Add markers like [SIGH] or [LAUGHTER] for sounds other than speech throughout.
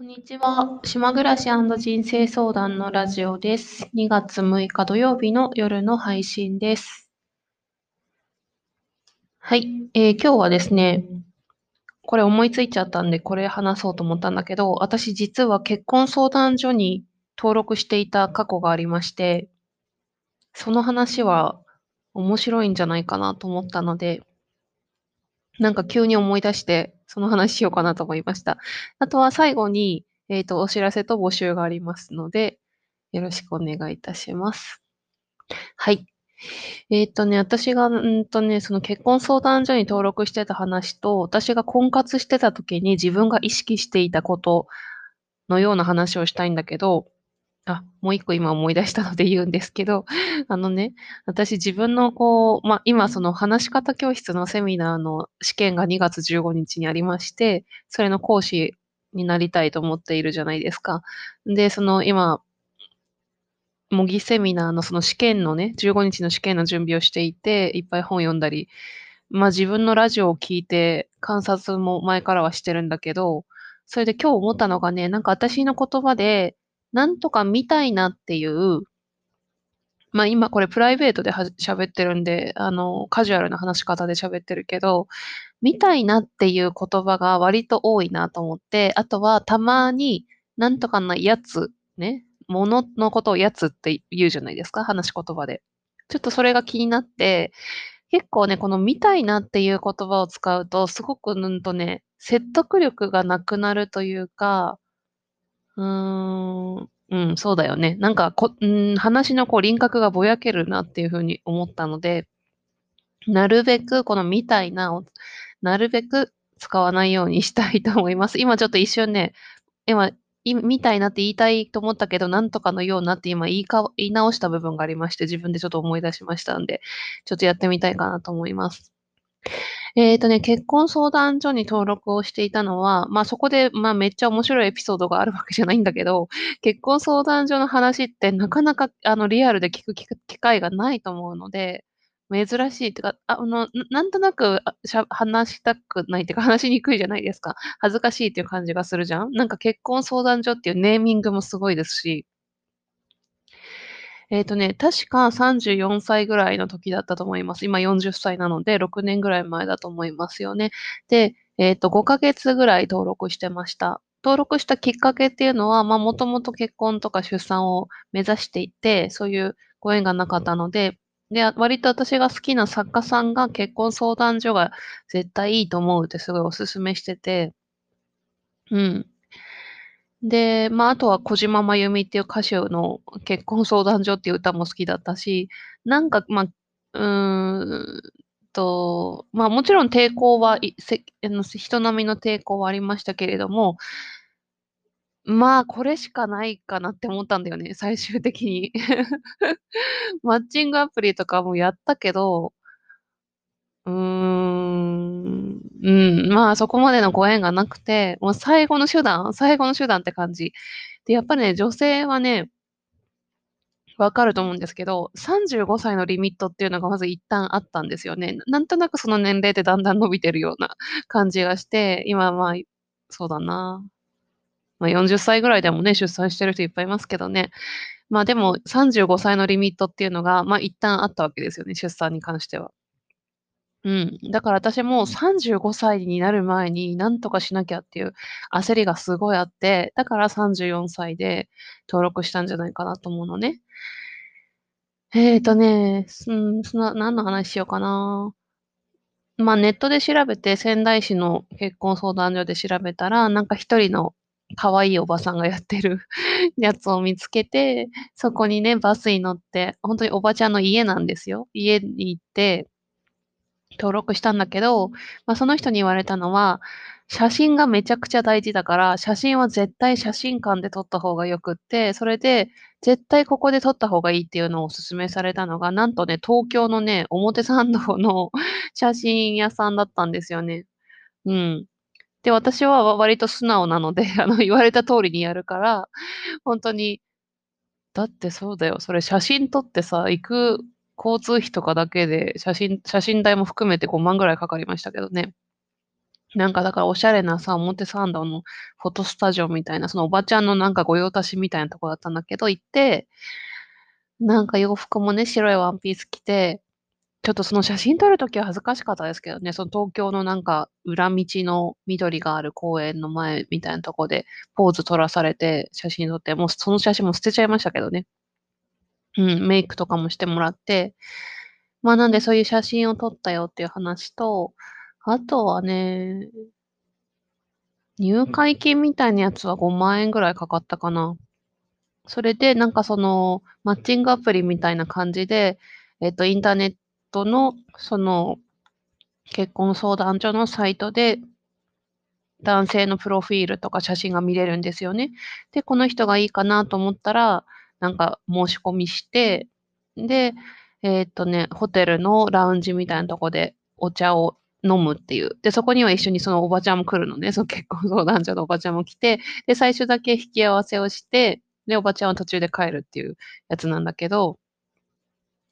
こんにちは。島暮らし人生相談のラジオです。2月6日土曜日の夜の配信です。はい、えー、今日はですね、これ思いついちゃったんで、これ話そうと思ったんだけど、私実は結婚相談所に登録していた過去がありまして、その話は面白いんじゃないかなと思ったので、なんか急に思い出して、その話しようかなと思いました。あとは最後に、えっ、ー、と、お知らせと募集がありますので、よろしくお願いいたします。はい。えっ、ー、とね、私が、うんとね、その結婚相談所に登録してた話と、私が婚活してた時に自分が意識していたことのような話をしたいんだけど、あ、もう一個今思い出したので言うんですけど、[LAUGHS] あのね、私自分のこう、まあ、今その話し方教室のセミナーの試験が2月15日にありまして、それの講師になりたいと思っているじゃないですか。で、その今、模擬セミナーのその試験のね、15日の試験の準備をしていて、いっぱい本読んだり、まあ、自分のラジオを聞いて観察も前からはしてるんだけど、それで今日思ったのがね、なんか私の言葉でなんとか見たいなっていう、まあ今これプライベートで喋ってるんで、あの、カジュアルな話し方で喋ってるけど、見たいなっていう言葉が割と多いなと思って、あとはたまになんとかなやつ、ね、もののことをやつって言うじゃないですか、話し言葉で。ちょっとそれが気になって、結構ね、この見たいなっていう言葉を使うと、すごくうんとね、説得力がなくなるというか、うーん、そうだよね。なんか、こうん、話のこう輪郭がぼやけるなっていう風に思ったので、なるべくこのみたいなを、なるべく使わないようにしたいと思います。今ちょっと一瞬ね、今、みたいなって言いたいと思ったけど、なんとかのようなって今言いか言い直した部分がありまして、自分でちょっと思い出しましたんで、ちょっとやってみたいかなと思います。えっ、ー、とね、結婚相談所に登録をしていたのは、まあそこで、まあめっちゃ面白いエピソードがあるわけじゃないんだけど、結婚相談所の話ってなかなかあのリアルで聞く機会がないと思うので、珍しいってか、あの、なんとなくしゃ話したくないっていうか話しにくいじゃないですか。恥ずかしいっていう感じがするじゃんなんか結婚相談所っていうネーミングもすごいですし、えっ、とね、確か34歳ぐらいの時だったと思います。今40歳なので、6年ぐらい前だと思いますよね。で、えっ、と、5ヶ月ぐらい登録してました。登録したきっかけっていうのは、まあ、もともと結婚とか出産を目指していて、そういうご縁がなかったので、で、割と私が好きな作家さんが結婚相談所が絶対いいと思うってすごいお勧めしてて、うん。で、まあ、あとは小島真由美っていう歌手の結婚相談所っていう歌も好きだったし、なんか、まあ、うんと、まあ、もちろん抵抗は、いせあの、人並みの抵抗はありましたけれども、まあ、これしかないかなって思ったんだよね、最終的に。[LAUGHS] マッチングアプリとかもやったけど、うーん、うん、まあ、そこまでのご縁がなくて、もう最後の手段最後の手段って感じ。で、やっぱりね、女性はね、わかると思うんですけど、35歳のリミットっていうのがまず一旦あったんですよね。なんとなくその年齢でだんだん伸びてるような [LAUGHS] 感じがして、今まあ、そうだな。まあ、40歳ぐらいでもね、出産してる人いっぱいいますけどね。まあでも35歳のリミットっていうのが、まあ一旦あったわけですよね、出産に関しては。うん。だから私も35歳になる前に何とかしなきゃっていう焦りがすごいあって、だから34歳で登録したんじゃないかなと思うのね。えっとね、うん、その何の話しようかな。ま、ネットで調べて、仙台市の結婚相談所で調べたら、なんか一人の可愛いおばさんがやってる [LAUGHS] やつを見つけて、そこにね、バスに乗って、ほんとにおばちゃんの家なんですよ。家に行って登録したんだけど、まあ、その人に言われたのは、写真がめちゃくちゃ大事だから、写真は絶対写真館で撮った方がよくって、それで、絶対ここで撮った方がいいっていうのをお勧めされたのが、なんとね、東京のね、表参道の [LAUGHS] 写真屋さんだったんですよね。うん。で、私は割と素直なので、[LAUGHS] あの、言われた通りにやるから、ほんとに、だってそうだよ、それ写真撮ってさ、行く交通費とかだけで、写真写真代も含めて5万ぐらいかかりましたけどね。なんかだからおしゃれなさ、表参道のフォトスタジオみたいな、そのおばちゃんのなんか御用達みたいなとこだったんだけど、行って、なんか洋服もね、白いワンピース着て、ちょっとその写真撮るときは恥ずかしかったですけどね、その東京のなんか裏道の緑がある公園の前みたいなとこでポーズ撮らされて写真撮って、もうその写真も捨てちゃいましたけどね。うん、メイクとかもしてもらって、まあなんでそういう写真を撮ったよっていう話と、あとはね、入会金みたいなやつは5万円ぐらいかかったかな。それでなんかそのマッチングアプリみたいな感じで、えっと、インターネットのその結婚相談所のサイトで男性のプロフィールとか写真が見れるんですよね。で、この人がいいかなと思ったら、なんか申し込みして、で、えーっとね、ホテルのラウンジみたいなとこでお茶を飲むっていう。で、そこには一緒にそのおばちゃんも来るのね。その結婚相談所のおばちゃんも来て、で、最初だけ引き合わせをして、で、おばちゃんは途中で帰るっていうやつなんだけど、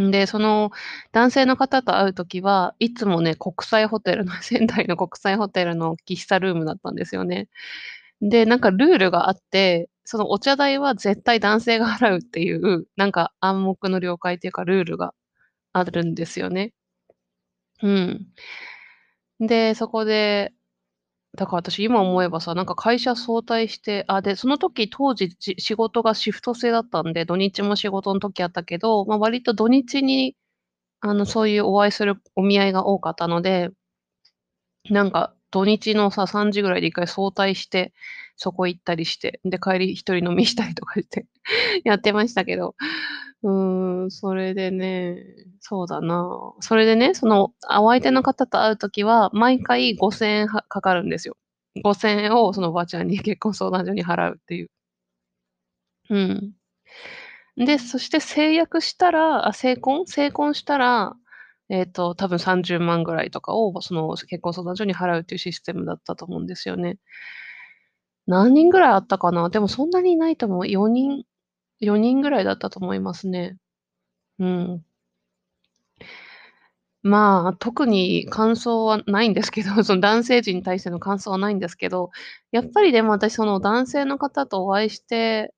んで、その男性の方と会うときは、いつもね、国際ホテルの、[LAUGHS] 仙台の国際ホテルの喫茶ルームだったんですよね。で、なんかルールがあって、そのお茶代は絶対男性が払うっていう、[LAUGHS] なんか暗黙の了解っていうかルールがあるんですよね。うん。で、そこで、だから私今思えばさ、なんか会社早退して、あ、で、その時当時仕事がシフト制だったんで、土日も仕事の時あったけど、ま、割と土日に、あの、そういうお会いするお見合いが多かったので、なんか土日のさ、3時ぐらいで1回早退して、そこ行ったりして、で、帰り一人飲みしたりとかして [LAUGHS] やってましたけど、うーん、それでね、そうだな。それでね、その、お相手の方と会う時は、毎回5000円かかるんですよ。5000円をそのおばちゃんに [LAUGHS] 結婚相談所に払うっていう。うん。で、そして成約したらあ、成婚？成婚したら、えっと、多分30万ぐらいとかを、その結婚相談所に払うっていうシステムだったと思うんですよね。何人ぐらいあったかな？でもそんなにいないと思う。4人4人ぐらいだったと思いますね。うん。まあ、特に感想はないんですけど、[LAUGHS] その男性陣に対しての感想はないんですけど、やっぱりでも私その男性の方とお会いして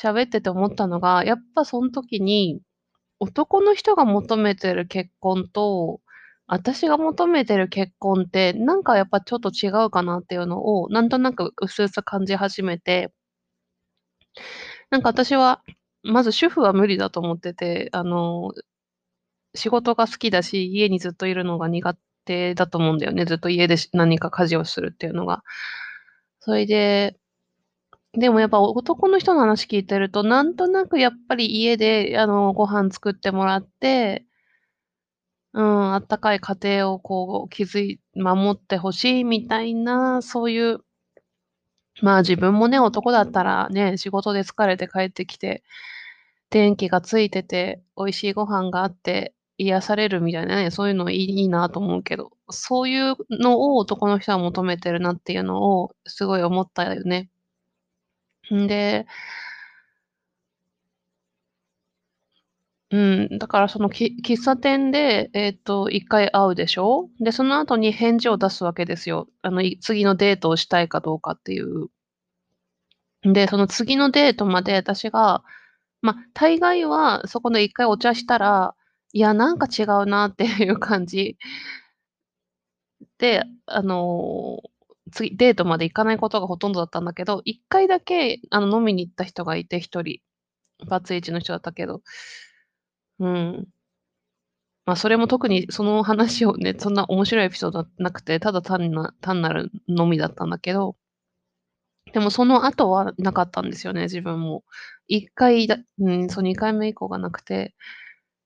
喋ってて思ったのが、やっぱそん時に、男の人が求めてる結婚と、私が求めてる結婚って、なんかやっぱちょっと違うかなっていうのを、なんとなく薄々感じ始めてなんか私は、まず主婦は無理だと思ってて、あの、仕事が好きだし、家にずっといるのが苦手だと思うんだよね。ずっと家で何か家事をするっていうのが。それで、でもやっぱ男の人の話聞いてると、なんとなくやっぱり家で、あの、ご飯作ってもらってうん、あったかい家庭をこう築い守って欲しいみたいな、そういうまあ、自分もね、男だったらね、仕事で疲れて帰ってきて、電気がついてて、美味しいご飯があって癒されるみたいなね、そういうのいいいいなと思うけど、そういうのを男の人は求めてるなっていうのをすごい思ったよね。んでうん、だからそのき喫茶店で、えっと、1回会うでしょ？で、その後に返事を出すわけですよ。あの、次のデートをしたいかどうかっていう。で、その次のデートまで私が、まあ、大概はそこで1回お茶したら、いや、なんか違うなっていう感じで、あの、次デートまで行かないことがほとんどだったんだけど、1回だけ、あの、飲みに行った人がいて、1人。バツイチの人だったけど。うん。まあ、それも特にその話をね、そんな面白いエピソードなくて、ただ単な単なる飲みだったんだけど。でもその後はなかったんですよね、自分も。1回だうん、そう2回目以降がなくて、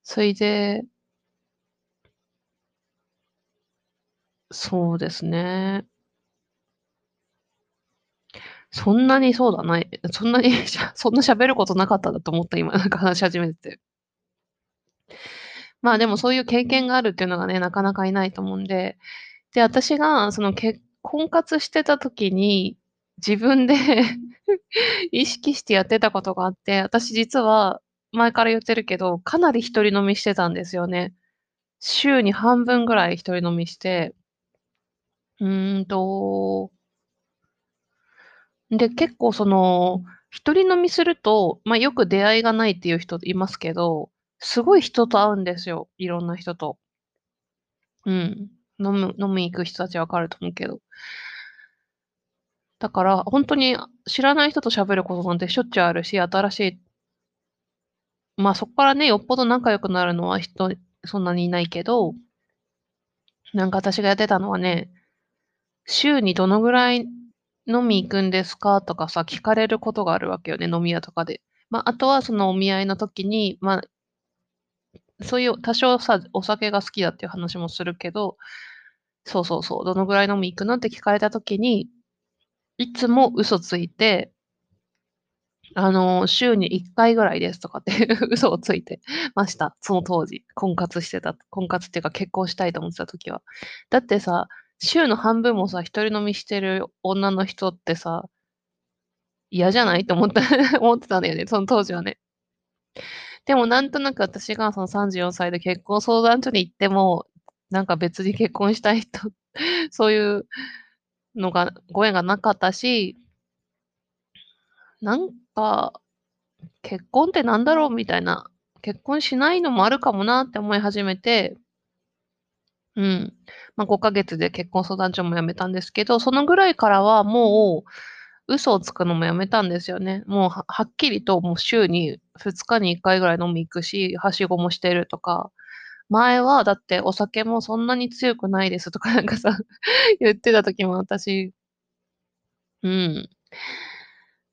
そいでそうですね。そんなにそうだないそんなに [LAUGHS] そんな喋ることなかったなと思った、今 [LAUGHS] なんか話し始めて。まあ、でもそういう経験があるっていうのがね、なかなかいないと思うんで、で、私がその結婚活してた時に、自分で [LAUGHS] 意識してやってたことがあって、私実は前から言ってるけど、かなり一人飲みしてたんですよね。週に半分ぐらい一人飲みしてうーんとで、結構その、一人飲みすると、ま、よく出会いがないっていう人いますけど、すごい人と会うんですよ、いろんな人と。うん。飲む飲み行く人たち分かると思うけど。だから、ほんとに知らない人と喋ることなんてしょっちゅうあるし、新しいま、そっからね、よっぽど仲良くなるのは人そんなにいないけどなんか私がやってたのはね、週にどのぐらい飲み行くんですか？とかさ、聞かれることがあるわけよね、飲み屋とかで。ま、あとはそのお見合いの時に、まあそういう多少さ、お酒が好きだっていう話もするけど、そうそうそう、どのぐらい飲み行くのって聞かれた時に、いつも嘘ついてあの、週に1回ぐらいですとかって [LAUGHS] 嘘をついてました。その当時、婚活してた婚活っていうか結婚したいと思ってた時は。だってさ、週の半分もさ、一人飲みしてる女の人ってさ嫌じゃない？と思った [LAUGHS] 思ってたんだよね、その当時はね。でもなんとなく私がその34歳で結婚相談所に行っても、なんか別に結婚したい人、[LAUGHS] そういうのがご縁がなかったしなんか、結婚ってなんだろうみたいな、結婚しないのもあるかもなって思い始めてうん。ま、5ヶ月で結婚相談所も辞めたんですけど、そのぐらいからはもう、嘘をつくのもやめたんですよね。もうはっきりともう週に2日に1回ぐらい飲み行くし、はしごもしてるとか、前はだってお酒もそんなに強くないですとか [LAUGHS] なんかさ、言ってた時も私うん。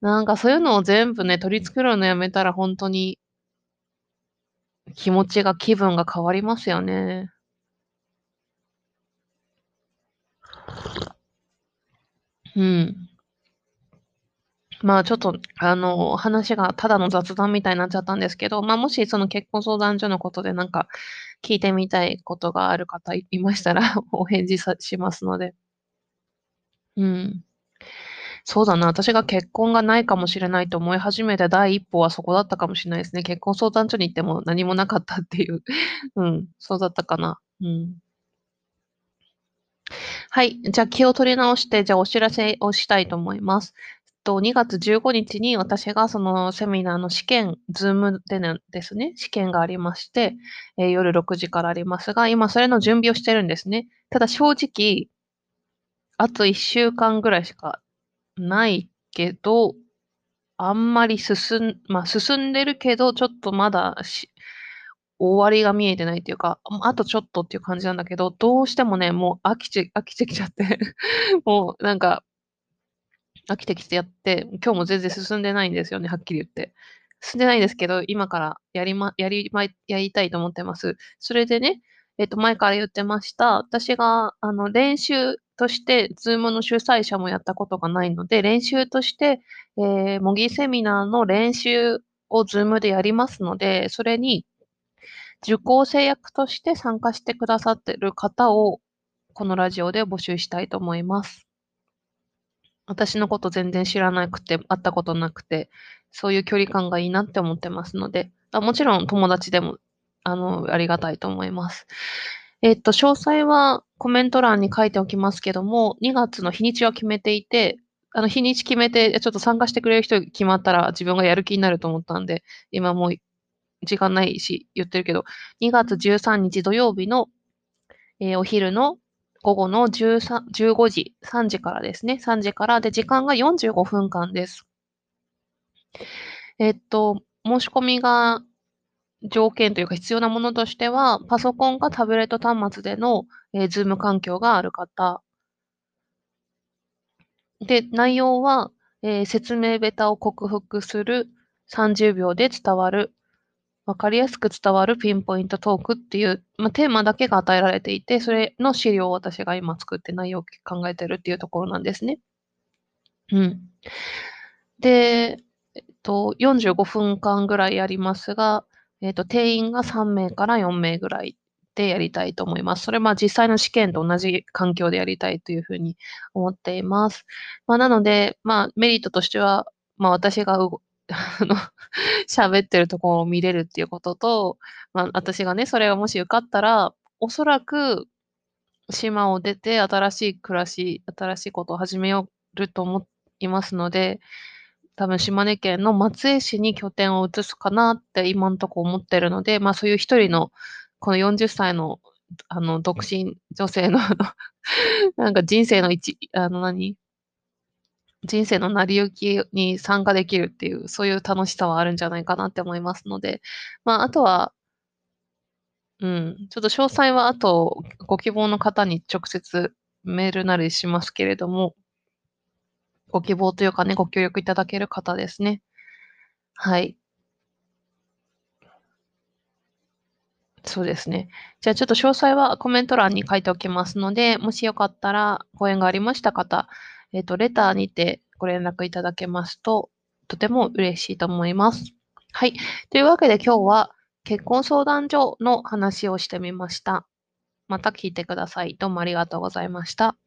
なんかそういうのを全部ね、取り繕うのやめたらほんとに気持ちが気分が変わりますよね。うん。まあ、ちょっと、あの、話がただの雑談みたいになっちゃったんですけど、まあ、もしその結婚相談所のことでなんか聞いてみたいことがある方いいましたら、[LAUGHS] お返事さしますので。うん。そうだな、私が結婚がないかもしれないと思い始めた第一歩はそこだったかもしれないですね。結婚相談所に行っても何もなかったっていう。うん、そうだったかな。うん。はい、じゃあ気を取り直して、じゃあお知らせをしたいと思います。と、2月15日に私がそのセミナーの試験、Zoom でのですね、試験がありまして、え、夜6時からありますが、今それの準備をしてるんですね。ただ正直あと1週間ぐらいしかないけど、あんまり進んまあ、進んでるけど、ちょっとまだ、し終わりが見えてないっていうか、あ、あとちょっとっていう感じなんだけど、どうしてもね、もう飽きち飽きてきちゃって [LAUGHS] もうなんか飽きてきてやって、今日も全然進んでないんですよね、はっきり言って。進んでないんですけど、今からやりまやりまやりたいと思ってます。それでね、えっと前から言ってました、私があの練習として Zoom の主催者もやったことがないので、練習として、え、模擬セミナーの練習を Zoom でやりますので、それに受講生役として参加してくださってる方を、このラジオで募集したいと思います。私のこと全然知らなくて、会ったことなくて、そういう距離感がいいなって思ってますので、あ、もちろん友達でも、あの、ありがたいと思います。えっと、詳細はコメント欄に書いておきますけども、2月の日にちは決めていて、あの、日にち決めて、ちょっと参加してくれる人決まったら自分がやる気になると思ったんで、今もう時間ないし言ってるけど、2月13日土曜日の、え、お昼の午後の13-15時、3時からですね。3時から、で、時間が45分間です。えっと、申し込みが条件というか必要なものとしては、パソコンかタブレット端末での、え、Zoom 環境がある方。で、内容は、え、説明下手を克服する、30秒で伝わる、分かりやすく伝わるピンポイントトークっていう、ま、テーマだけが与えられていて、それの資料を私が今作って内容を考えてるっていうところなんですね。うん。で、えっと、45分間ぐらいやりますが、えっと、定員が3名から4名ぐらいでやりたいと思います。それ、ま、実際の試験と同じ環境でやりたいという風に思っています。まあ、なので、まあ、メリットとしては、まあ、私があの、[LAUGHS] 喋ってるところを見れるっていうことと、ま、私がね、それをもし受かったら、おそらく島を出て新しい暮らし、新しいことを始めよると思いますので、多分島根県の松江市に拠点を移すかなって今んとこ思ってるので、まあそういう一人のこの40歳のあの独身女性の [LAUGHS] なんか人生の一、あの何？人生の成り行きに参加できるっていう、そういう楽しさはあるんじゃないかなって思いますので、まああとは、うん、ちょっと詳細はあとご希望の方に直接メールなりしますけれども、ご希望というかね、ご協力いただける方ですね。はい。そうですね。じゃあちょっと詳細はコメント欄に書いておきますので、もしよかったらご縁がありました方、えっ、と、レターにてご連絡いただけますと、とても嬉しいと思います。はい。というわけで今日は結婚相談所の話をしてみました。また聞いてください。どうもありがとうございました。